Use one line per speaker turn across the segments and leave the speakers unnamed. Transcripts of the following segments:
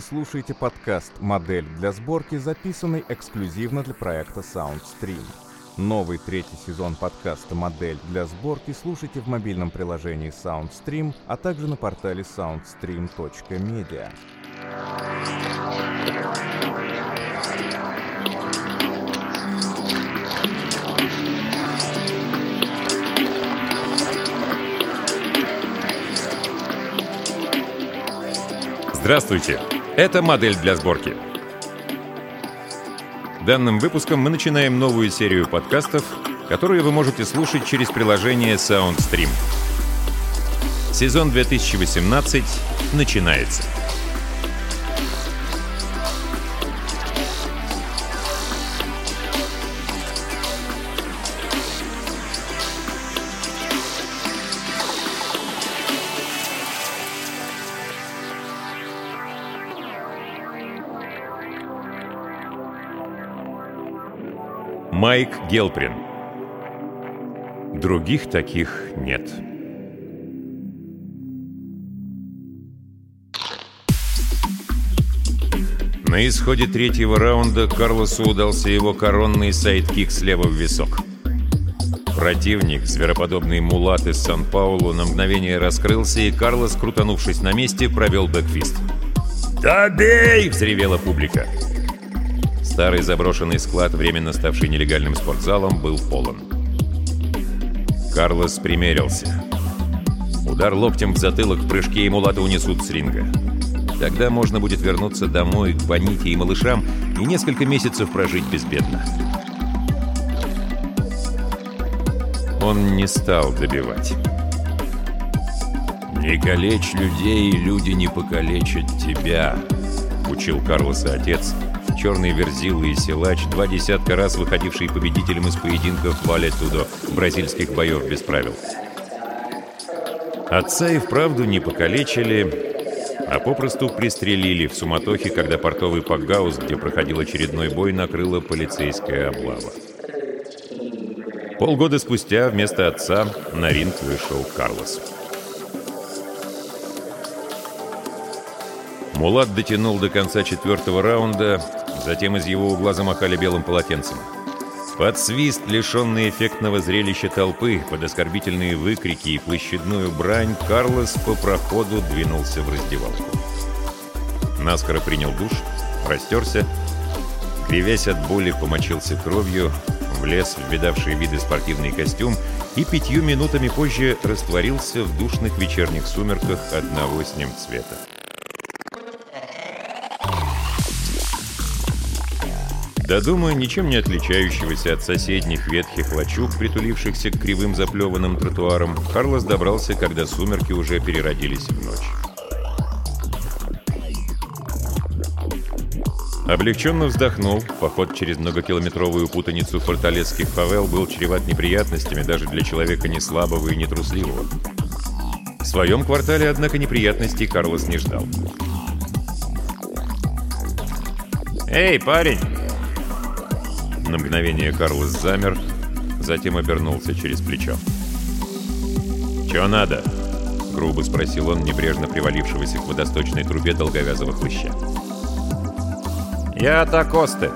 Вы слушаете подкаст «Модель для сборки», записанный эксклюзивно для проекта SoundStream. Новый третий сезон подкаста «Модель для сборки» слушайте в мобильном приложении SoundStream, а также на портале soundstream.media.
Здравствуйте! Это модель для сборки. Данным выпуском мы начинаем новую серию подкастов, которые вы можете слушать через приложение SoundStream. Сезон 2018 начинается. Майк Гелприн. Других таких нет. На исходе третьего раунда Карлосу удался его коронный сайдкик слева в висок. Противник, звероподобный мулат из Сан-Паулу, на мгновение раскрылся, и Карлос, крутанувшись на месте, провел бэкфист. «Добей!» — взревела публика. Старый заброшенный склад, временно ставший нелегальным спортзалом, был полон. Карлос примерился. Удар локтем в затылок в прыжке и мулата унесут с ринга. Тогда можно будет вернуться домой к Боните и малышам и несколько месяцев прожить безбедно. Он не стал добивать. «Не калечь людей, люди не покалечат тебя», — учил Карлоса отец, черный верзил и силач, два десятка раз выходивший победителем из поединков Валя Тудо, бразильских боев без правил. Отца и вправду не покалечили, а попросту пристрелили в суматохе, когда портовый Пакгаус, где проходил очередной бой, накрыла полицейская облава. Полгода спустя вместо отца на ринг вышел Карлос. Мулат дотянул до конца четвертого раунда, затем из его угла замахали белым полотенцем. Под свист, лишенный эффектного зрелища толпы, под оскорбительные выкрики и площадную брань, Карлос по проходу двинулся в раздевалку. Наскоро принял душ, растерся, кривясь от боли, помочился кровью, влез в видавшие виды спортивный костюм и пятью минутами позже растворился в душных вечерних сумерках одного с ним цвета. До дома, ничем не отличающегося от соседних ветхих лачуг, притулившихся к кривым заплеванным тротуарам, Карлос добрался, когда сумерки уже переродились в ночь. Облегченно вздохнул, поход через многокилометровую путаницу форталецких фавел был чреват неприятностями даже для человека не слабого и не трусливого. В своем квартале, однако, неприятностей Карлос не ждал. «Эй, парень!» На мгновение Карлос замер, затем обернулся через плечо. «Чего надо?» — грубо спросил он небрежно привалившегося к водосточной трубе долговязого хлыща. «Я от Акосты».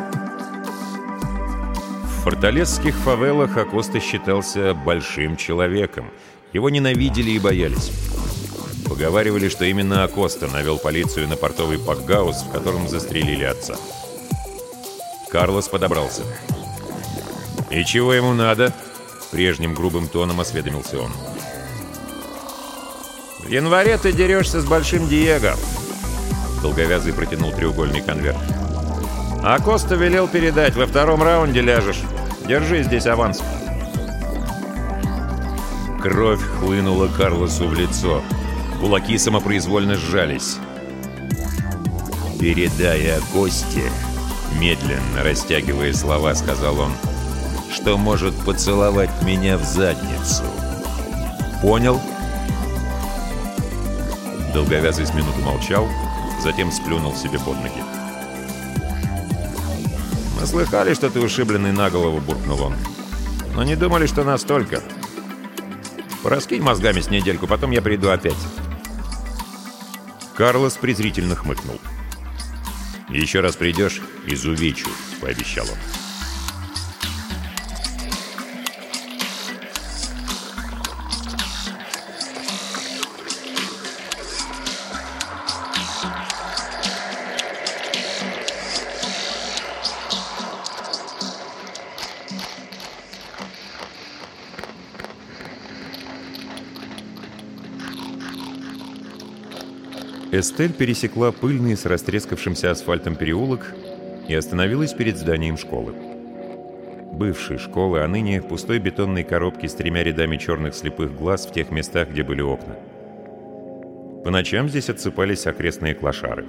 В форталесских фавелах Акоста считался большим человеком. Его ненавидели и боялись. Поговаривали, что именно Акоста навел полицию на портовый Пакгаус, в котором застрелили отца. Карлос подобрался. «И чего ему надо?» Прежним грубым тоном осведомился он. «В январе ты дерешься с Большим Диего!» Долговязый протянул треугольный конверт. «А Коста велел передать, во втором раунде ляжешь. Держи здесь аванс». Кровь хлынула Карлосу в лицо. Кулаки самопроизвольно сжались. «Передай о Косте», медленно растягивая слова, сказал он, что может поцеловать меня в задницу. Понял? Долговязый с минуту молчал, затем сплюнул себе под ноги. «Мы слыхали, что ты ушибленный на голову», — буркнул он. «Но не думали, что настолько. Пораскинь мозгами с недельку, потом я приду опять». Карлос презрительно хмыкнул. Еще раз придешь — изувечу», — пообещал он. Эстель пересекла пыльный с растрескавшимся асфальтом переулок и остановилась перед зданием школы. Бывшей школы, а ныне пустой бетонной коробки с тремя рядами черных слепых глаз в тех местах, где были окна. По ночам здесь отсыпались окрестные клошары.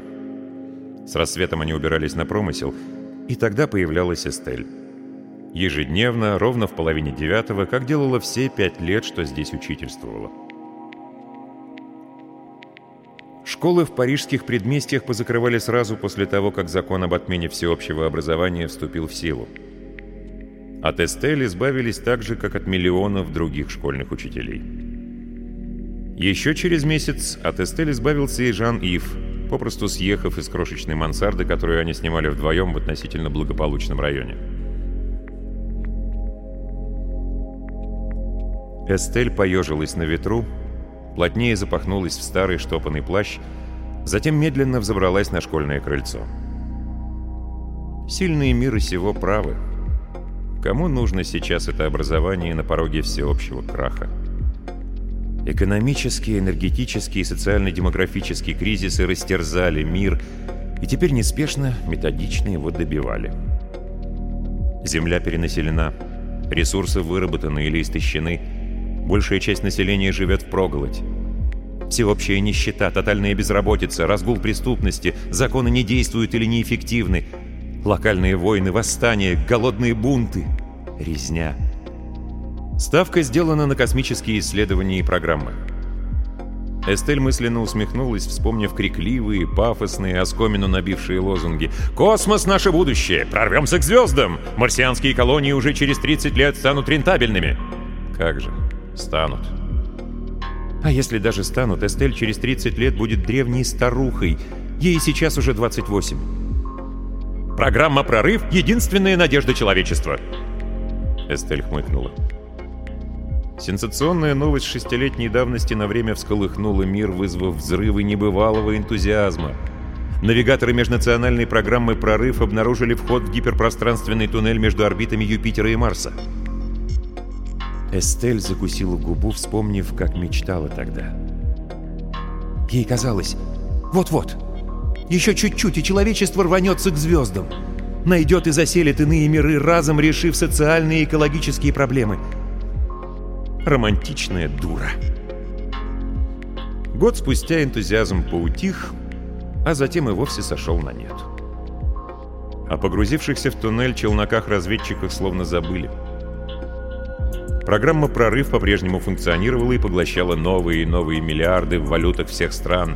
С рассветом они убирались на промысел, и тогда появлялась Эстель. Ежедневно, ровно в половине девятого, как делала все пять лет, что здесь учительствовала. Школы в парижских предместьях позакрывали сразу после того, как закон об отмене всеобщего образования вступил в силу. От Эстель избавились так же, как от миллионов других школьных учителей. Еще через месяц от Эстель избавился и Жан-Ив, попросту съехав из крошечной мансарды, которую они снимали вдвоем в относительно благополучном районе. Эстель поежилась на ветру, плотнее запахнулась в старый штопанный плащ, затем медленно взобралась на школьное крыльцо. Сильные мира сего правы. Кому нужно сейчас это образование на пороге всеобщего краха? Экономические, энергетические и социально-демографические кризисы растерзали мир и теперь неспешно, методично его добивали. Земля перенаселена, ресурсы выработаны или истощены – Большая часть населения живет в проголодь. Всеобщая нищета, тотальная безработица, разгул преступности, законы не действуют или неэффективны, локальные войны, восстания, голодные бунты, резня. Ставка сделана на космические исследования и программы. Эстель мысленно усмехнулась, вспомнив крикливые, пафосные, оскомину набившие лозунги. «Космос — наше будущее! Прорвемся к звездам! Марсианские колонии уже через 30 лет станут рентабельными!» Как же, Станут. А если даже станут, Эстель через 30 лет будет древней старухой. Ей сейчас уже 28. Программа «Прорыв» — единственная надежда человечества. Эстель хмыкнула. Сенсационная новость шестилетней давности на время всколыхнула мир, вызвав взрывы небывалого энтузиазма. Навигаторы межнациональной программы «Прорыв» обнаружили вход в гиперпространственный туннель между орбитами Юпитера и Марса. Эстель закусила губу, вспомнив, как мечтала тогда. Ей казалось, вот-вот, еще чуть-чуть, и человечество рванется к звездам. Найдет и заселит иные миры, разом решив социальные и экологические проблемы. Романтичная дура. Год спустя энтузиазм поутих, а затем и вовсе сошел на нет. О погрузившихся в туннель челноках-разведчиках словно забыли. Программа «Прорыв» по-прежнему функционировала и поглощала новые и новые миллиарды в валютах всех стран.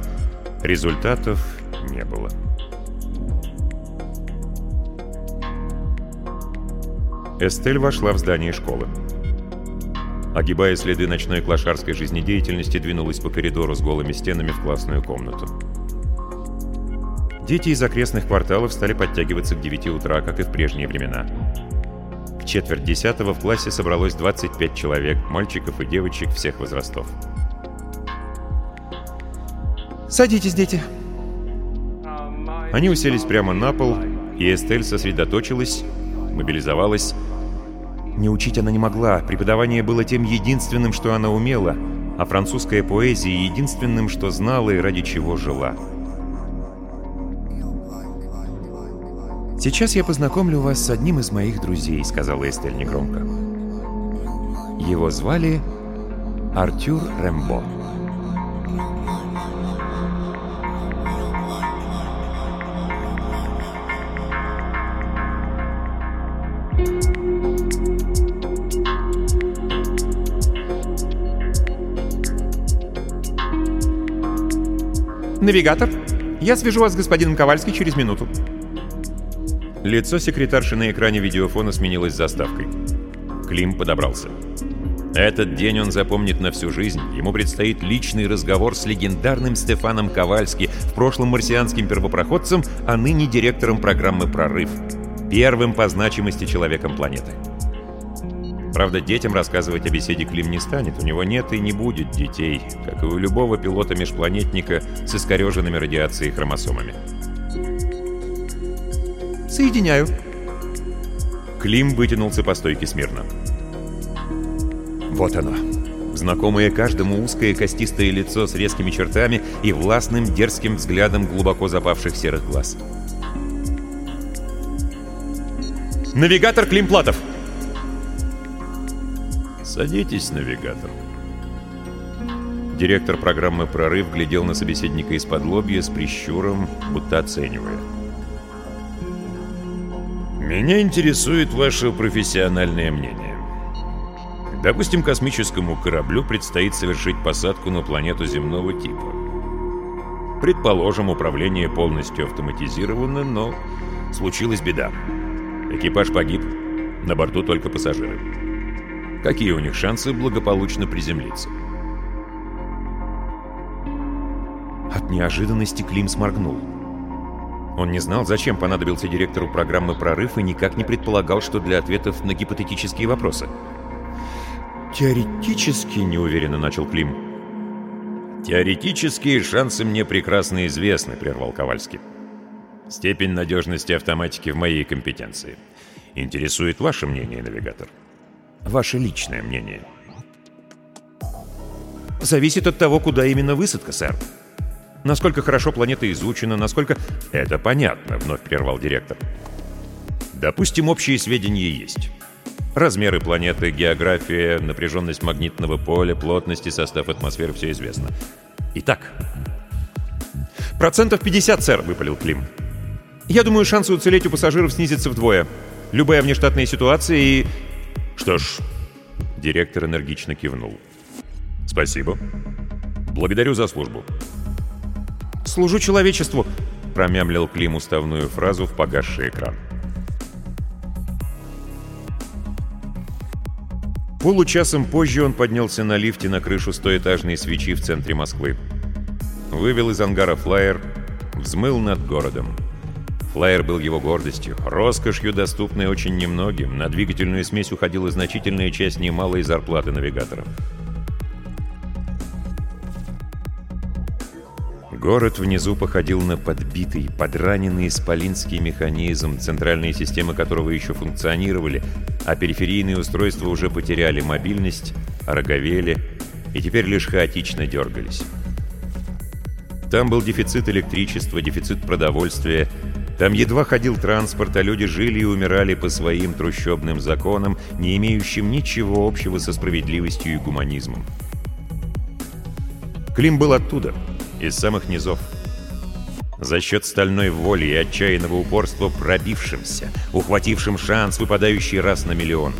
Результатов не было. Эстель вошла в здание школы. Огибая следы ночной клошарской жизнедеятельности, двинулась по коридору с голыми стенами в классную комнату. Дети из окрестных кварталов стали подтягиваться к 9 утра, как и в прежние времена четверть десятого в классе собралось 25 человек, мальчиков и девочек всех возрастов. «Садитесь, дети!» Они уселись прямо на пол, и Эстель сосредоточилась, мобилизовалась. Не учить она не могла, преподавание было тем единственным, что она умела, а французская поэзия — единственным, что знала и ради чего жила. «Сейчас я познакомлю вас с одним из моих друзей», — сказала Эстель негромко. Его звали Артюр Рэмбо. «Навигатор, я свяжу вас с господином Ковальски через минуту», Лицо секретарши на экране видеофона сменилось заставкой. Клим подобрался. Этот день он запомнит на всю жизнь. Ему предстоит личный разговор с легендарным Стефаном Ковальски, в прошлом марсианским первопроходцем, а ныне директором программы «Прорыв». Первым по значимости человеком планеты. Правда, детям рассказывать о беседе Клим не станет. У него нет и не будет детей, как и у любого пилота-межпланетника с искореженными радиацией хромосомами.
«Соединяю».
Клим вытянулся по стойке смирно. Вот оно. Знакомое каждому узкое костистое лицо с резкими чертами и властным дерзким взглядом глубоко запавших серых глаз. «Навигатор Клим Платов!»
«Садитесь, навигатор».
Директор программы «Прорыв» глядел на собеседника из-под лобья с прищуром, будто оценивая.
«Меня интересует ваше профессиональное мнение. Допустим, космическому кораблю предстоит совершить посадку на планету земного типа. Предположим, управление полностью автоматизировано, но случилась беда. Экипаж погиб, на борту только пассажиры. Какие у них шансы благополучно приземлиться?
От неожиданности Клим сморгнул. Он не знал, зачем понадобился директору программы «Прорыв» и никак не предполагал, что для ответов на гипотетические вопросы – «Теоретически неуверенно начал Клим».
«Теоретические шансы мне прекрасно известны», — прервал Ковальский. «Степень надежности автоматики в моей компетенции. Интересует ваше мнение, навигатор? Ваше личное мнение?»
«Зависит от того, куда именно высадка, сэр. Насколько хорошо планета изучена, насколько...»
«Это понятно», — вновь прервал директор. «Допустим, общие сведения есть». Размеры планеты, география, напряженность магнитного поля, плотность и состав атмосферы — все известно. Итак.
«Процентов 50, сэр», — выпалил Клим. «Я думаю, шансы уцелеть у пассажиров снизятся вдвое. Любая внештатная ситуация и...»
«Что ж...» — директор энергично кивнул. «Спасибо. Благодарю за службу».
«Служу человечеству», — промямлил Клим уставную фразу в погасший экран. Получасом позже он поднялся на лифте на крышу стоэтажной свечи в центре Москвы. Вывел из ангара флайер, взмыл над городом. Флайер был его гордостью, роскошью, доступной очень немногим. На двигательную смесь уходила значительная часть немалой зарплаты навигатора. Город внизу походил на подбитый, подраненный исполинский механизм, центральные системы которого еще функционировали, а периферийные устройства уже потеряли мобильность, ороговели и теперь лишь хаотично дергались. Там был дефицит электричества, дефицит продовольствия, там едва ходил транспорт, а люди жили и умирали по своим трущобным законам, не имеющим ничего общего со справедливостью и гуманизмом. Клим был оттуда — из самых низов. За счет стальной воли и отчаянного упорства пробившимся, ухватившим шанс, выпадающий раз на миллион.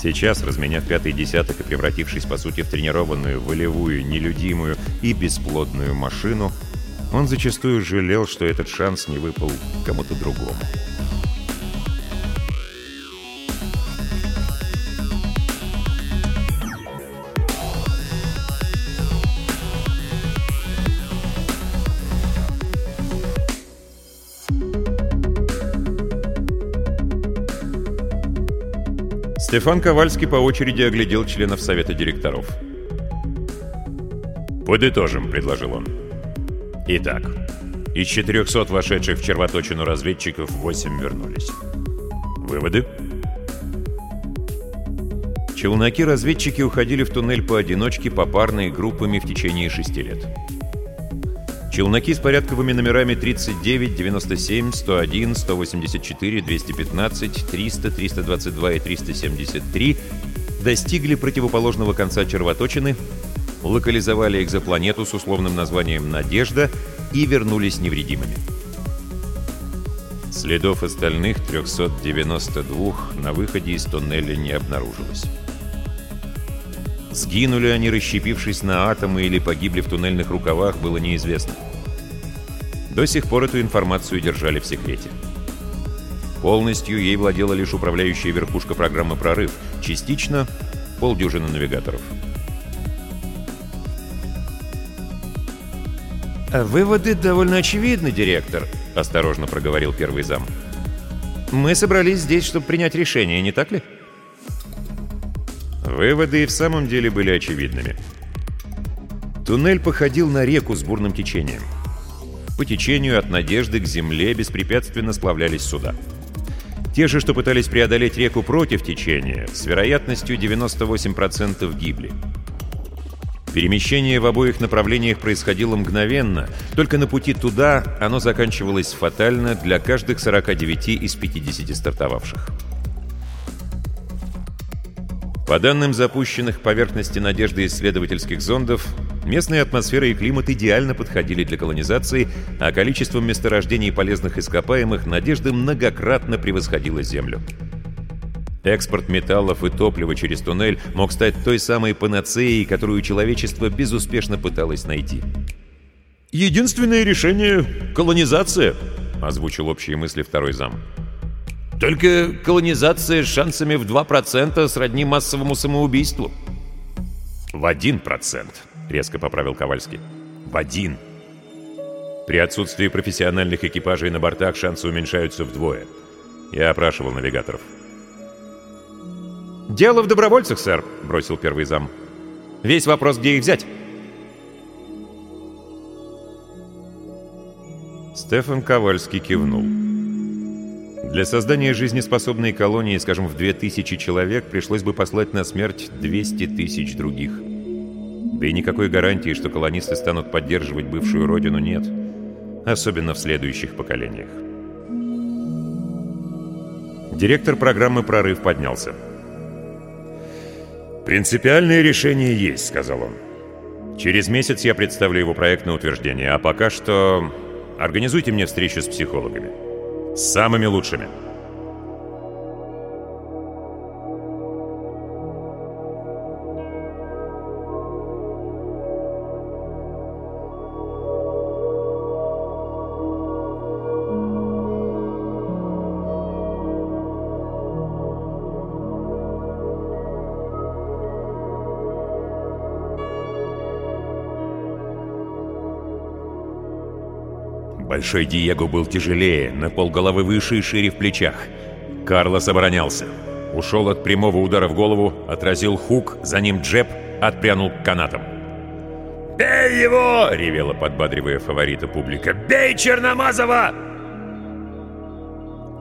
Сейчас, разменяв пятый десяток и превратившись, по сути, в тренированную, волевую, нелюдимую и бесплодную машину, он зачастую жалел, что этот шанс не выпал кому-то другому. Стефан Ковальский по очереди оглядел членов совета директоров.
«Подытожим», — предложил он. «Итак, из 400 вошедших в червоточину разведчиков 8 вернулись. Выводы?»
Челноки-разведчики уходили в туннель поодиночке, попарно и группами в течение шести лет. Челноки с порядковыми номерами 39, 97, 101, 184, 215, 300, 322 и 373 достигли противоположного конца червоточины, локализовали экзопланету с условным названием «Надежда» и вернулись невредимыми. Следов остальных 392 на выходе из туннеля не обнаружилось. Сгинули они, расщепившись на атомы, или погибли в туннельных рукавах, было неизвестно. До сих пор эту информацию держали в секрете. Полностью ей владела лишь управляющая верхушка программы «Прорыв», частично полдюжины навигаторов.
А «Выводы довольно очевидны, директор», — осторожно проговорил первый зам. «Мы собрались здесь, чтобы принять решение, не так ли?»
Выводы и в самом деле были очевидными. Туннель походил на реку с бурным течением. По течению от Надежды к земле беспрепятственно сплавлялись суда. Те же, что пытались преодолеть реку против течения, с вероятностью 98% гибли. Перемещение в обоих направлениях происходило мгновенно, только на пути туда оно заканчивалось фатально для каждых 49 из 50 стартовавших. По данным запущенных поверхности надежды исследовательских зондов, местная атмосфера и климат идеально подходили для колонизации, а количеством месторождений полезных ископаемых надежда многократно превосходила Землю. Экспорт металлов и топлива через туннель мог стать той самой панацеей, которую человечество безуспешно пыталось найти.
«Единственное решение — колонизация», — озвучил общие мысли второй зам. «Только колонизация с шансами в 2% сродни массовому самоубийству».
«В 1%, — резко поправил Ковальский. «В один». При отсутствии профессиональных экипажей на бортах шансы уменьшаются вдвое. Я опрашивал навигаторов.
«Дело в добровольцах, сэр», — бросил первый зам. «Весь вопрос, где их взять?»
Стефан Ковальский кивнул. Для создания жизнеспособной колонии, скажем, в 2000 человек, пришлось бы послать на смерть 200 тысяч других. Да и никакой гарантии, что колонисты станут поддерживать бывшую родину, нет. Особенно в следующих поколениях. Директор программы «Прорыв» поднялся. «Принципиальное решение есть», — сказал он. «Через месяц я представлю его проект на утверждение, а пока что организуйте мне встречу с психологами. С самыми лучшими». Большой Диего был тяжелее, на полголовы выше и шире в плечах. Карлос оборонялся. Ушел от прямого удара в голову, отразил хук, за ним джеб, отпрянул к канатам.
«Бей его!» — ревела, подбадривая фаворита публика. «Бей Черномазова!»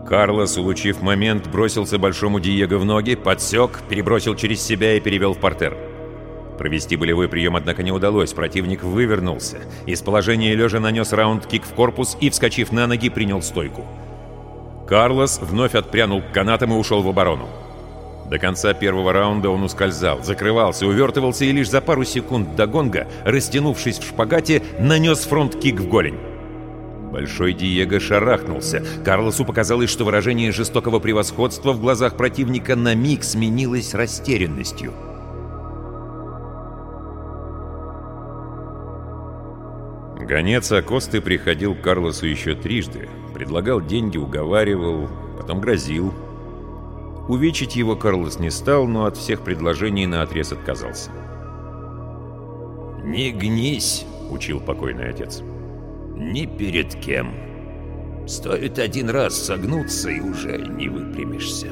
Карлос, улучив момент, бросился большому Диего в ноги, подсек, перебросил через себя и перевел в портер. Провести болевой прием, однако, не удалось. Противник вывернулся. Из положения лежа нанес раунд-кик в корпус и, вскочив на ноги, принял стойку. Карлос вновь отпрянул к канатам и ушел в оборону. До конца первого раунда он ускользал, закрывался, увертывался и лишь за пару секунд до гонга, растянувшись в шпагате, нанес фронт-кик в голень. Большой Диего шарахнулся. Карлосу показалось, что выражение жестокого превосходства в глазах противника на миг сменилось растерянностью. Гонец Акосты приходил к Карлосу еще трижды, предлагал деньги, уговаривал, потом грозил. Увечить его Карлос не стал, но от всех предложений на отрез отказался.
«Не гнись», — учил покойный отец. «Ни перед кем. Стоит один раз согнуться, и уже не выпрямишься».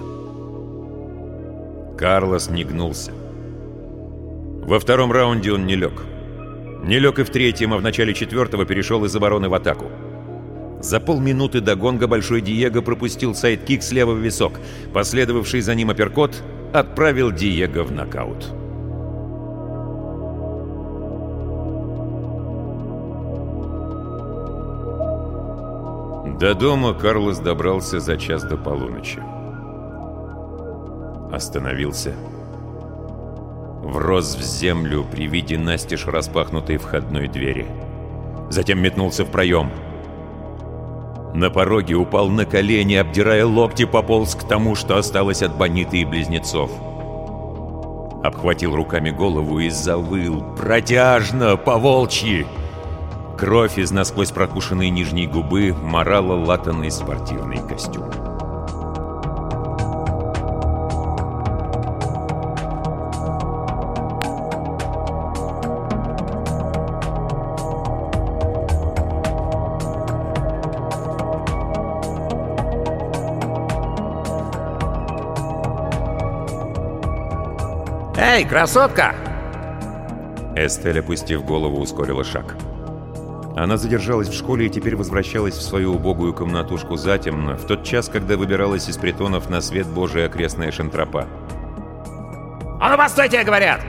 Карлос не гнулся. Во втором раунде он не лег. Не лег и в третьем, а в начале четвертого перешел из обороны в атаку. За полминуты до гонга Большой Диего пропустил сайдкик слева в висок. Последовавший за ним апперкот отправил Диего в нокаут. До дома Карлос добрался за час до полуночи. Остановился врос в землю при виде настежь распахнутой входной двери. Затем метнулся в проем. На пороге упал на колени, обдирая локти, пополз к тому, что осталось от Бониты и близнецов. Обхватил руками голову и завыл. Протяжно, по-волчьи! Кровь из насквозь прокушенной нижней губы морала латанный спортивный костюм.
«Эй, красотка!»
Эстель, опустив голову, ускорила шаг. Она задержалась в школе и теперь возвращалась в свою убогую комнатушку затемно, в тот час, когда выбиралась из притонов на свет Божий окрестная шантропа.
«А ну, постойте, говорят!»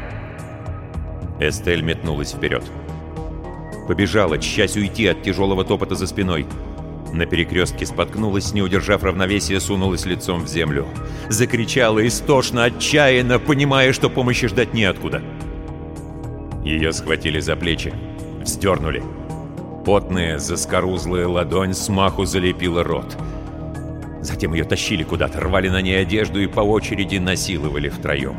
Эстель метнулась вперед. Побежала, часть уйти от тяжелого топота за спиной. На перекрестке споткнулась, не удержав равновесия, сунулась лицом в землю. Закричала истошно, отчаянно, понимая, что помощи ждать неоткуда. Ее схватили за плечи, вздернули. Потная, заскорузлая ладонь смаху залепила рот. Затем ее тащили куда-то, рвали на ней одежду и по очереди насиловали втроем.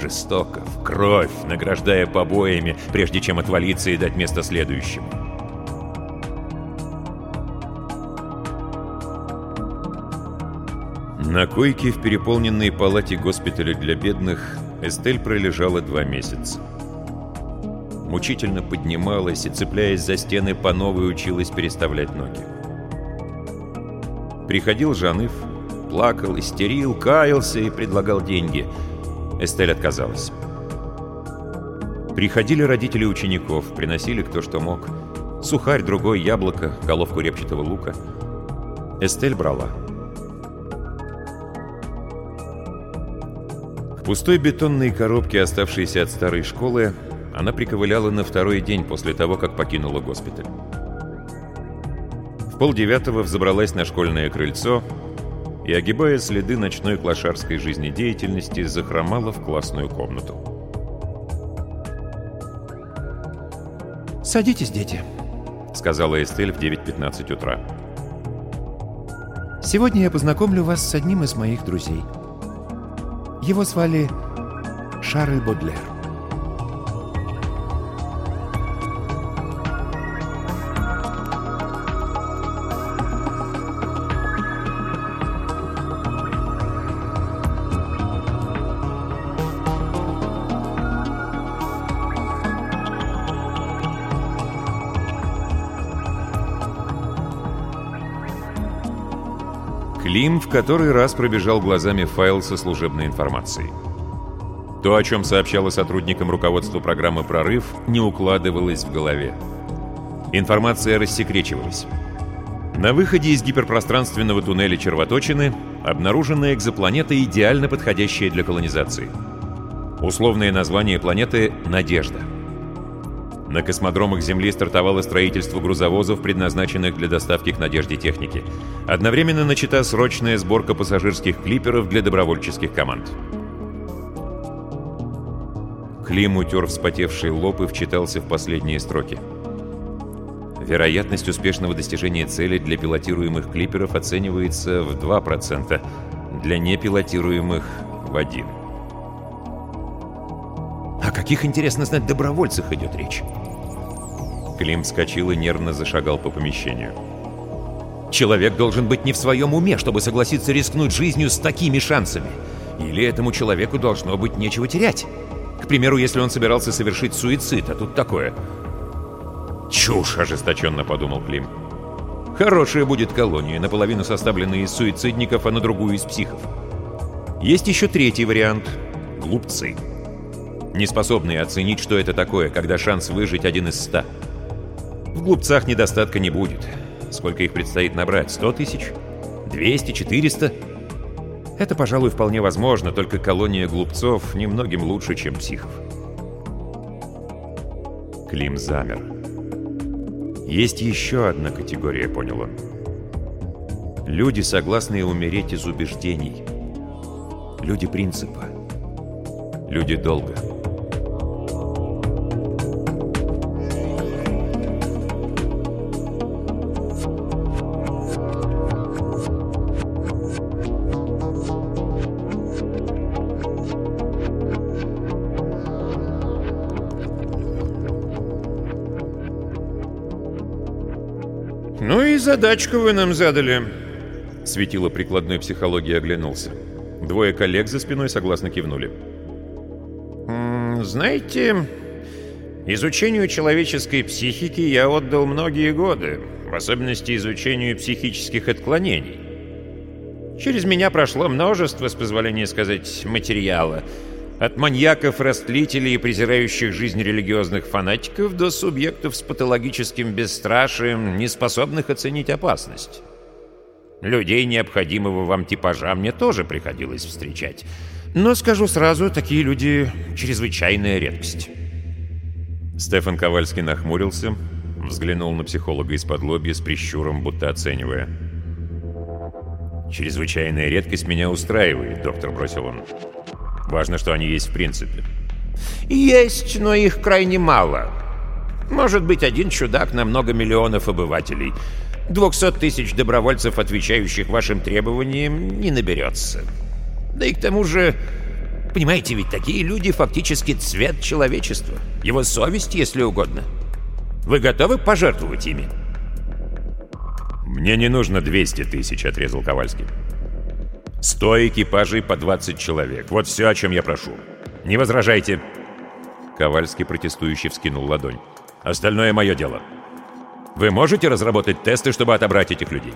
Жестоко, в кровь, награждая побоями, прежде чем отвалиться и дать место следующему. На койке в переполненной палате госпиталя для бедных Эстель пролежала два месяца. Мучительно поднималась и, цепляясь за стены, по новой училась переставлять ноги. Приходил Жаныв, плакал, истерил, каялся и предлагал деньги. Эстель отказалась. Приходили родители учеников, приносили кто что мог. Сухарь, другой, яблоко, головку репчатого лука. Эстель брала. Пустой бетонной коробке, оставшейся от старой школы, она приковыляла на второй день после того, как покинула госпиталь. В полдевятого взобралась на школьное крыльцо и, огибая следы ночной клошарской жизнедеятельности, захромала в классную комнату.
«Садитесь, дети», —
сказала Эстель в 9.15 утра.
«Сегодня я познакомлю вас с одним из моих друзей. Его звали Шарль Бодлер.
Клим в который раз пробежал глазами файл со служебной информацией. То, о чем сообщало сотрудникам руководства программы «Прорыв», не укладывалось в голове. Информация рассекречивалась. На выходе из гиперпространственного туннеля червоточины обнаружена экзопланета, идеально подходящая для колонизации. Условное название планеты «Надежда». На космодромах Земли стартовало строительство грузовозов, предназначенных для доставки к Надежде техники. Одновременно начата срочная сборка пассажирских клиперов для добровольческих команд. Клим утер вспотевший лоб и вчитался в последние строки. Вероятность успешного достижения цели для пилотируемых клиперов оценивается в 2%, для непилотируемых — в 1%. Каких, интересно знать, добровольцах идет речь? Клим вскочил и нервно зашагал по помещению. Человек должен быть не в своем уме, чтобы согласиться рискнуть жизнью с такими шансами. Или этому человеку должно быть нечего терять. К примеру, если он собирался совершить суицид, а тут такое. «Чушь!» — ожесточенно подумал Клим. «Хорошая будет колония, наполовину составленная из суицидников, а на другую из психов. Есть еще третий вариант — глупцы. Неспособные оценить, что это такое, когда шанс выжить один из ста. В глупцах недостатка не будет. Сколько их предстоит набрать? Сто тысяч? Двести? Четыреста? Это, пожалуй, вполне возможно, только колония глупцов немногим лучше, чем психов. Клим замер. Есть еще одна категория, понял он. Люди, согласные умереть из убеждений. Люди принципа. Люди долга.
Задачку вы нам задали», —
светило прикладной психологии оглянулся. Двое коллег за спиной согласно кивнули.
«Знаете, изучению человеческой психики я отдал многие годы, в особенности изучению психических отклонений. Через меня прошло множество, с позволения сказать, материала.
От маньяков-растлителей и презирающих жизнь религиозных фанатиков до субъектов с патологическим бесстрашием, не способных оценить опасность. Людей необходимого вам типажа мне тоже приходилось встречать. Но скажу сразу, такие люди — чрезвычайная редкость.
Стефан Ковальский нахмурился, взглянул на психолога из-под лобья с прищуром, будто оценивая. «Чрезвычайная редкость меня устраивает», — доктор бросил он. Важно, что они есть в принципе.
Есть, но их крайне мало. Может быть, один чудак на много миллионов обывателей. 200 тысяч добровольцев, отвечающих вашим требованиям, не наберется. Да и к тому же, понимаете, ведь такие люди фактически цвет человечества. Его совесть, если угодно. Вы готовы пожертвовать ими?
«Мне не нужно 200 тысяч», — отрезал Ковальский. Сто экипажей по 20 человек. Вот все, о чем я прошу. Не возражайте. Ковальский протестующий вскинул ладонь. Остальное мое дело. Вы можете разработать тесты, чтобы отобрать этих людей?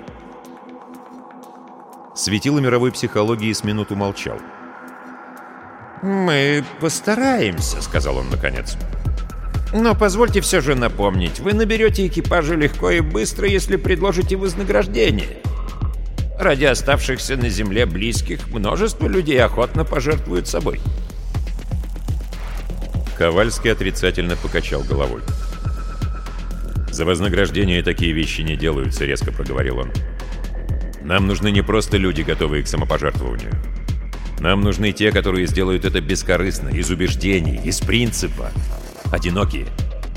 Светило мировой психологии с минуту молчал.
«Мы постараемся», — сказал он наконец. «Но позвольте все же напомнить, вы наберете экипажи легко и быстро, если предложите вознаграждение. Ради оставшихся на земле близких множество людей охотно пожертвуют собой.
Ковальский отрицательно покачал головой. «За вознаграждение такие вещи не делаются», — резко проговорил он. «Нам нужны не просто люди, готовые к самопожертвованию. Нам нужны те, которые сделают это бескорыстно, из убеждений, из принципа. Одинокие,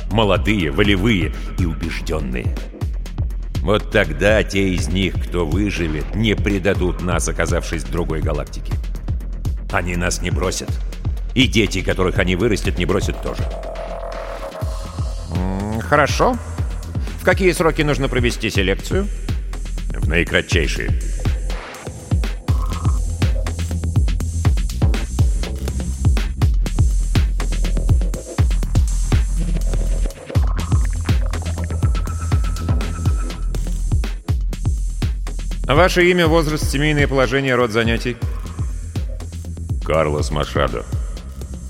молодые, волевые и убежденные». Вот тогда те из них, кто выживет, не предадут нас, оказавшись в другой галактике. Они нас не бросят. И дети, которых они вырастят, не бросят тоже.
Хорошо. В какие сроки нужно провести селекцию?
В наикратчайшие.
Ваше имя, возраст, семейное положение, род занятий?
Карлос Машадо.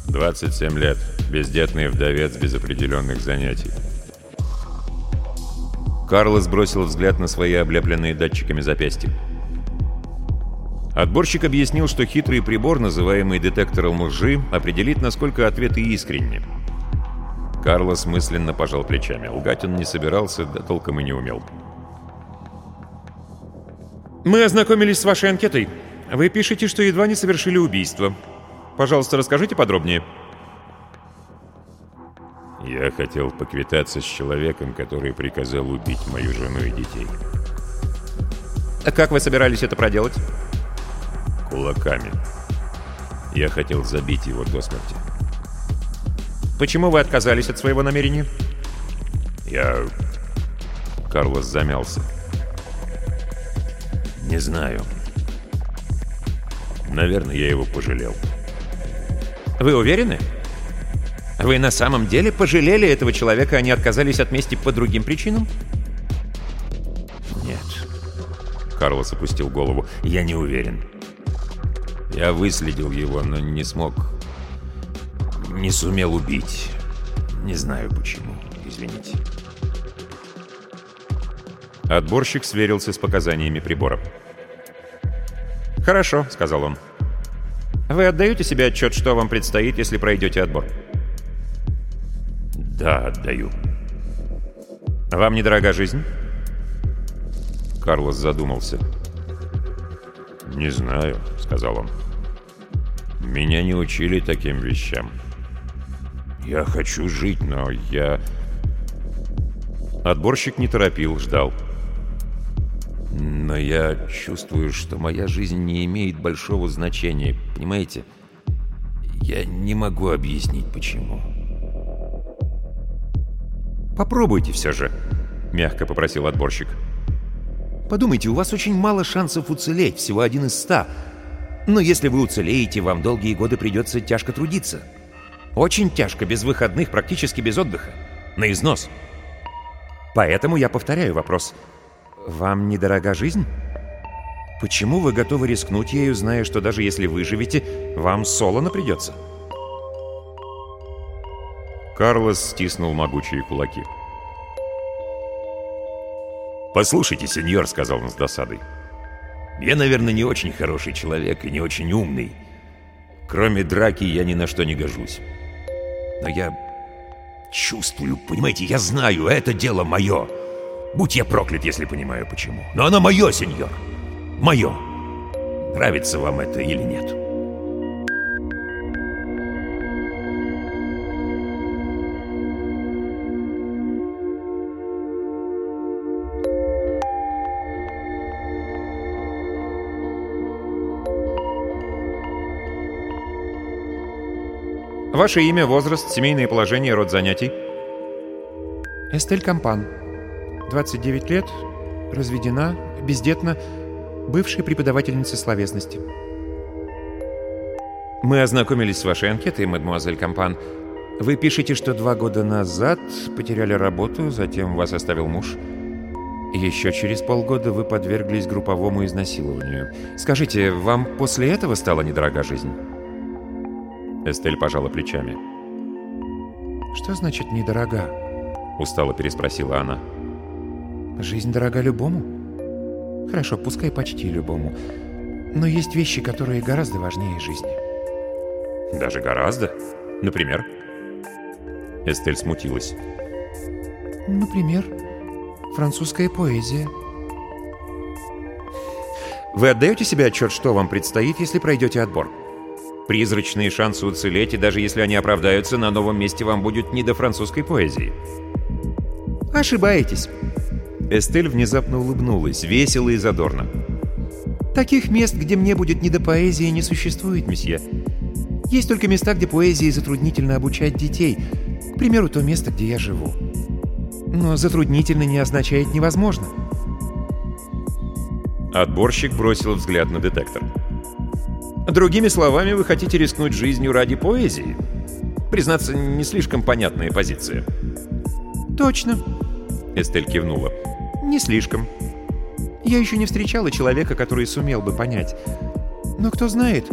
27 лет. Бездетный вдовец без определенных занятий. Карлос бросил взгляд на свои облепленные датчиками запястья. Отборщик объяснил, что хитрый прибор, называемый детектором лжи, определит, насколько ответы искренни. Карлос мысленно пожал плечами. Лгать он не собирался, да толком и не умел.
Мы ознакомились с вашей анкетой. Вы пишете, что едва не совершили убийство. Пожалуйста, расскажите подробнее.
Я хотел поквитаться с человеком, который приказал убить мою жену и детей.
А как вы собирались это проделать?
Кулаками. Я хотел забить его до смерти.
Почему вы отказались от своего намерения?
Я... Карлос замялся. Не знаю. Наверное, я его пожалел.
Вы уверены? Вы на самом деле пожалели этого человека, а не отказались от мести по другим причинам?
Нет. Карлос опустил голову. Я не уверен. Я выследил его, но не смог... Не сумел убить. Не знаю почему. Извините.
Отборщик сверился с показаниями прибора. «Хорошо», — сказал он. «Вы отдаете себе отчет, что вам предстоит, если пройдете отбор?»
«Да, отдаю».
«Вам недорога жизнь?»
Карлос задумался. «Не знаю», — сказал он. «Меня не учили таким вещам. Я хочу жить, но я...»
Отборщик не торопил, ждал.
Но я чувствую, что моя жизнь не имеет большого значения, понимаете? Я не могу объяснить, почему.
«Попробуйте все же», — мягко попросил отборщик. «Подумайте, у вас очень мало шансов уцелеть, всего один из ста. Но если вы уцелеете, вам долгие годы придется тяжко трудиться. Очень тяжко, без выходных, практически без отдыха. На износ. Поэтому я повторяю вопрос — «Вам недорога жизнь? Почему вы готовы рискнуть ею, зная, что даже если выживете, вам солоно придется?
Карлос стиснул могучие кулаки.
«Послушайте, сеньор», — сказал он с досадой. «Я, наверное, не очень хороший человек и не очень умный. Кроме драки я ни на что не гожусь. Но я чувствую, понимаете, я знаю, это дело мое. Будь я проклят, если понимаю почему. Но оно мое, сеньор. Мое. Нравится вам это или нет?»
Ваше имя, возраст, семейное положение, род занятий?
Эстель Кампан. 29 лет, разведена, бездетна, бывшая преподавательница словесности.
Мы ознакомились с вашей анкетой, мадемуазель Кампан. Вы пишете, что два года назад потеряли работу, затем вас оставил муж. Еще через полгода вы подверглись групповому изнасилованию. Скажите, вам после этого стала недорога жизнь? Эстель пожала плечами.
«Что значит «недорога»?»
— устало переспросила она.
«Жизнь дорога любому. Хорошо, пускай почти любому. Но есть вещи, которые гораздо важнее жизни».
«Даже гораздо? Например?» Эстель смутилась.
«Например, французская поэзия».
«Вы отдаете себе отчет, что вам предстоит, если пройдете отбор?» Призрачные шансы уцелеть, и даже если они оправдаются, на новом месте вам будет не до французской поэзии.
Ошибаетесь.
Эстель внезапно улыбнулась, весело и задорно.
Таких мест, где мне будет не до поэзии, не существует, месье. Есть только места, где поэзии затруднительно обучать детей. К примеру, то место, где я живу. Но затруднительно не означает невозможно.
Отборщик бросил взгляд на детектор. Другими словами, вы хотите рискнуть жизнью ради поэзии? Признаться, не слишком понятная позиция.
Точно.
Эстель кивнула.
Не слишком. Я еще не встречала человека, который сумел бы понять. Но кто знает,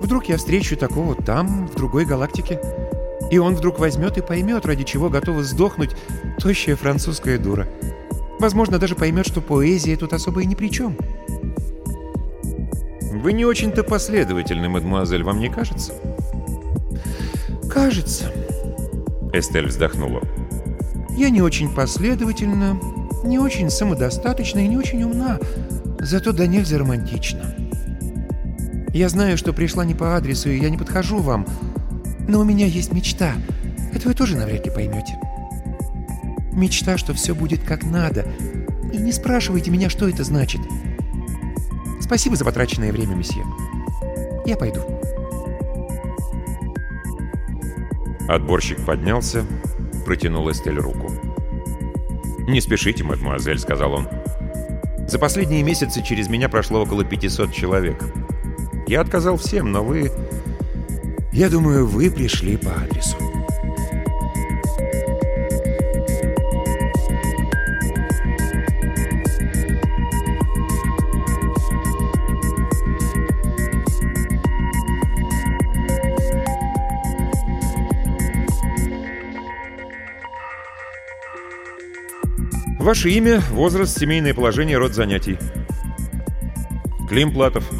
вдруг я встречу такого там, в другой галактике. И он вдруг возьмет и поймет, ради чего готова сдохнуть тощая французская дура. Возможно, даже поймет, что поэзия тут особо и ни при чем.
Вы не очень-то последовательны, мадемуазель, вам не кажется?
Кажется.
Эстель вздохнула.
Я не очень последовательна, не очень самодостаточна и не очень умна, зато да нельзя романтична. Я знаю, что пришла не по адресу, и я не подхожу вам, но у меня есть мечта. Это вы тоже навряд ли поймете. Мечта, что все будет как надо. И не спрашивайте меня, что это значит. — Спасибо за потраченное время, месье. Я пойду.
Отборщик поднялся, протянул Эстель руку. «Не спешите, мадемуазель», — сказал он. «За последние месяцы через меня прошло около 500 человек. Я отказал всем, но вы... Я думаю, вы пришли по адресу». Ваше имя, возраст, семейное положение, род занятий. Клим Платов.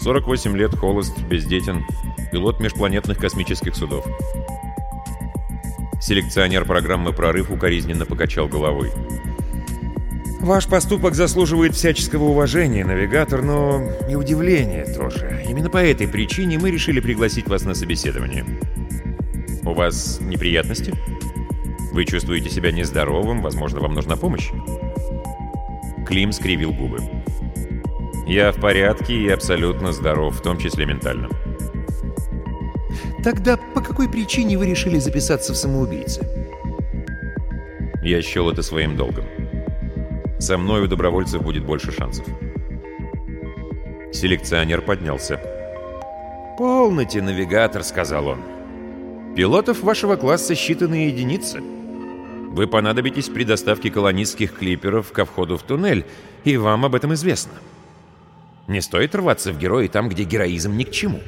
48 лет, холост, бездетен. Пилот межпланетных космических судов. Селекционер программы «Прорыв» укоризненно покачал головой. «Ваш поступок заслуживает всяческого уважения, навигатор, но и удивления тоже. Именно по этой причине мы решили пригласить вас на собеседование. У вас неприятности?» Вы чувствуете себя нездоровым, возможно, вам нужна помощь?» Клим скривил губы. «Я в порядке и абсолютно здоров, в том числе ментально».
«Тогда по какой причине вы решили записаться в самоубийцы?»
Я счел это своим долгом. Со мной у добровольцев будет больше шансов. Селекционер поднялся. «Полноте, навигатор», — сказал он. «Пилотов вашего класса считанные единицы. Вы понадобитесь при доставке колонистских клиперов ко входу в туннель, и вам об этом известно. Не стоит рваться в герои там, где героизм ни к чему.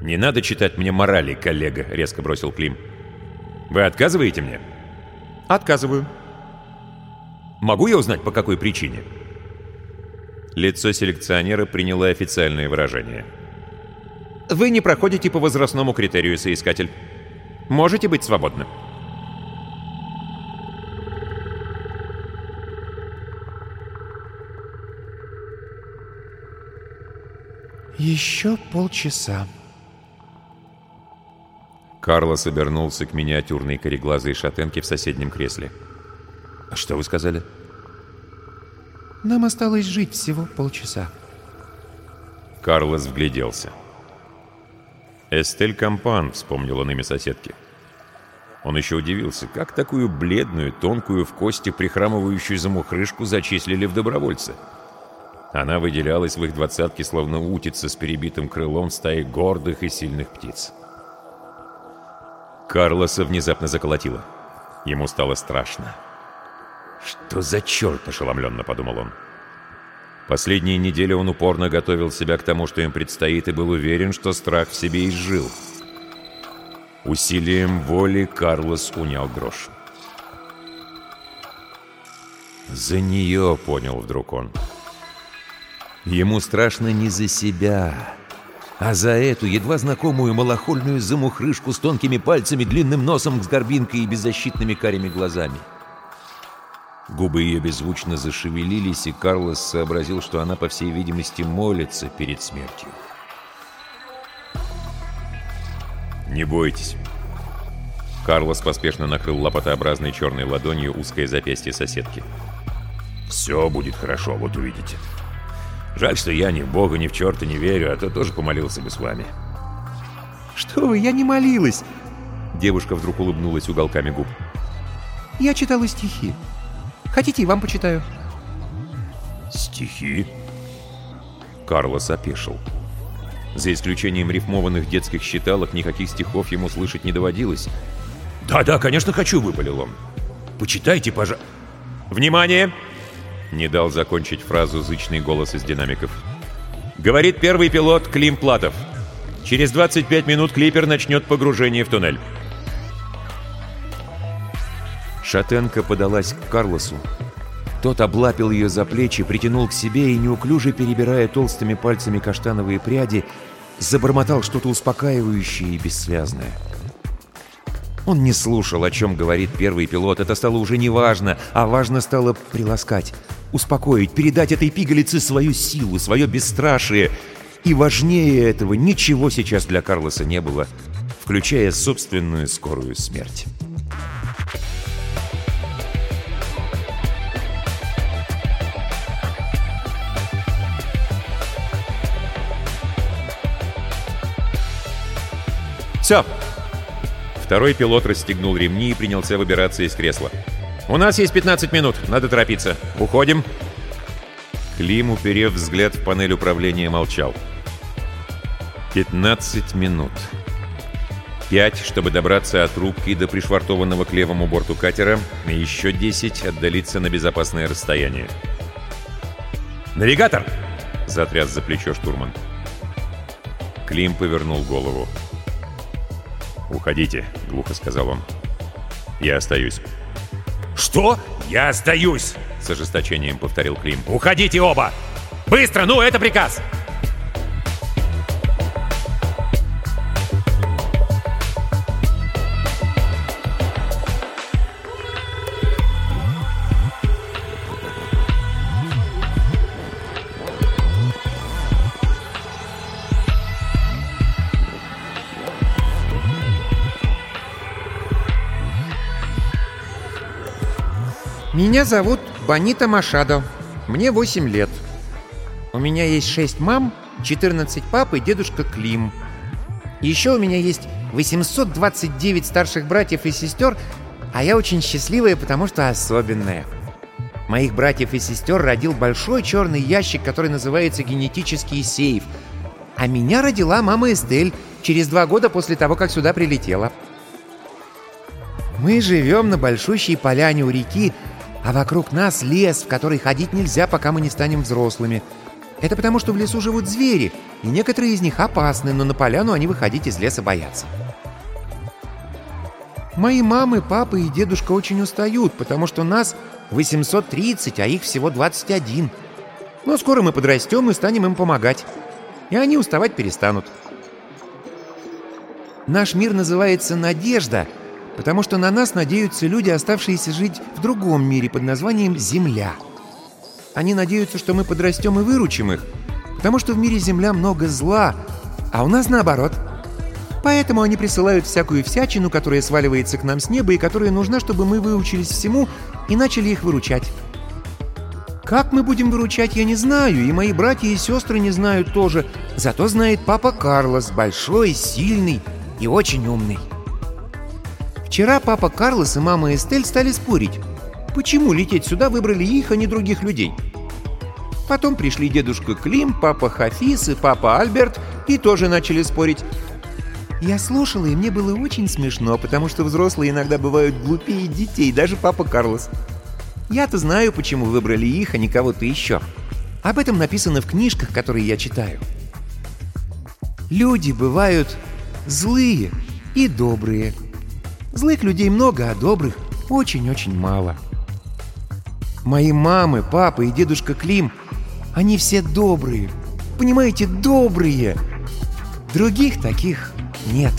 «Не надо читать мне морали, коллега», — резко бросил Клим. Вы отказываете мне?
Отказываю. Могу я узнать, по какой причине?
Лицо селекционера приняло официальное выражение.
Вы не проходите по возрастному критерию, соискатель. Можете быть свободны.
Еще полчаса.
Карлос обернулся к миниатюрной кореглазой шатенке в соседнем кресле.
А что вы сказали?
Нам осталось жить всего полчаса.
Карлос вгляделся. «Эстель Кампан», — вспомнил он имя соседки. Он еще удивился, как такую бледную, тонкую в кости, прихрамывающую замухрышку зачислили в добровольцы. Она выделялась в их двадцатке, словно утица с перебитым крылом стаи гордых и сильных птиц. Карлоса внезапно заколотило. Ему стало страшно. «Что за черт?» — ошеломленно подумал он. Последние недели он упорно готовил себя к тому, что им предстоит, и был уверен, что страх в себе изжил. Усилием воли Карлос унял дрожь. «За нее», — понял вдруг он. Ему страшно не за себя, а за эту едва знакомую малохольную замухрышку с тонкими пальцами, длинным носом с горбинкой и беззащитными карими глазами. Губы ее беззвучно зашевелились, и Карлос сообразил, что она, по всей видимости, молится перед смертью. «Не бойтесь». Карлос поспешно накрыл лопатообразной черной ладонью узкое запястье соседки. «Все будет хорошо, вот увидите. Жаль, что я ни в Бога, ни в черта не верю, а то тоже помолился бы с вами».
Что вы, я не молилась.
Девушка вдруг улыбнулась уголками губ.
Я читала стихи. Хотите, и вам почитаю.
«Стихи?» Карлос опешил. За исключением рифмованных детских считалок, никаких стихов ему слышать не доводилось.
«Да-да, конечно, хочу», — выпалил он. «Почитайте, пожалуйста».
«Внимание!» — не дал закончить фразу зычный голос из динамиков. «Говорит первый пилот Клим Платов. Через 25 минут клипер начнет погружение в туннель». Шатенка подалась к Карлосу. Тот облапил ее за плечи, притянул к себе и, неуклюже перебирая толстыми пальцами каштановые пряди, забормотал что-то успокаивающее и бессвязное. Он не слушал, о чем говорит первый пилот. Это стало уже не важно, а важно стало приласкать, успокоить, передать этой пигалице свою силу, свое бесстрашие. И важнее этого ничего сейчас для Карлоса не было, включая собственную скорую смерть. «Все!» Второй пилот расстегнул ремни и принялся выбираться из кресла. «У нас есть 15 минут, надо торопиться. Уходим!» Клим, уперев взгляд в панель управления, молчал. 15 минут. Пять, чтобы добраться от рубки до пришвартованного к левому борту катера, и еще 10 отдалиться на безопасное расстояние.
«Навигатор!»
— затряс за плечо штурман. Клим повернул голову. «Уходите», — глухо сказал он. «Я остаюсь».
«Что? Я остаюсь!»
— с ожесточением повторил Клим.
«Уходите оба! Быстро! Ну, это приказ!»
Меня зовут Бонита Машадо. Мне 8 лет. У меня есть 6 мам, 14 пап и дедушка Клим. Еще у меня есть 829 старших братьев и сестер, а я очень счастливая, потому что особенная. Моих братьев и сестер родил большой черный ящик, который называется генетический сейф. А меня родила мама Эстель через два года после того, как сюда прилетела. Мы живем на большущей поляне у реки, а вокруг нас лес, в который ходить нельзя, пока мы не станем взрослыми. Это потому, что в лесу живут звери, и некоторые из них опасны, но на поляну они выходить из леса боятся.
Мои мамы, папа и дедушка очень устают, потому что нас 830, а их всего 21. Но скоро мы подрастем и станем им помогать. И они уставать перестанут. Наш мир называется «Надежда», потому что на нас надеются люди, оставшиеся жить в другом мире под названием «Земля». Они надеются, что мы подрастем и выручим их, потому что в мире Земля много зла, а у нас наоборот. Поэтому они присылают всякую всячину, которая сваливается к нам с неба и которая нужна, чтобы мы выучились всему и начали их выручать. Как мы будем выручать, я не знаю, и мои братья и сестры не знают тоже. Зато знает папа Карлос, большой, сильный и очень умный. Вчера папа Карлос и мама Эстель стали спорить, почему лететь сюда выбрали их, а не других людей. Потом пришли дедушка Клим, папа Хафиз и папа Альберт и тоже начали спорить. Я слушала, и мне было очень смешно, потому что взрослые иногда бывают глупее детей, даже папа Карлос. Я-то знаю, почему выбрали их, а не кого-то еще. Об этом написано в книжках, которые я читаю. Люди бывают злые и добрые – Злых людей много, а добрых очень-очень мало. Мои мамы, папа и дедушка Клим, они все добрые. Понимаете, добрые. Других таких нет.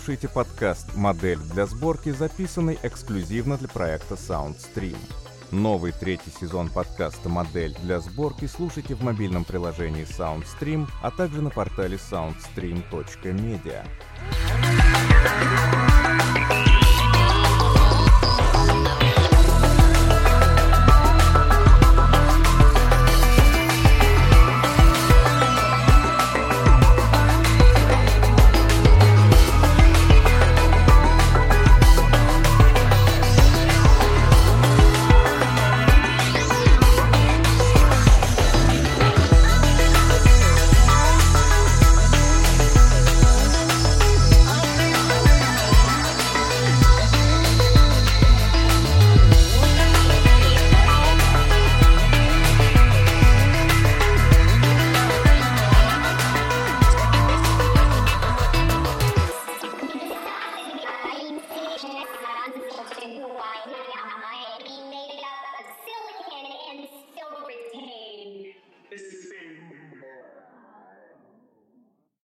Слушаете подкаст «Модель для сборки», записанный эксклюзивно для проекта SoundStream. Новый третий сезон подкаста «Модель для сборки» слушайте в мобильном приложении SoundStream, а также на портале soundstream.media.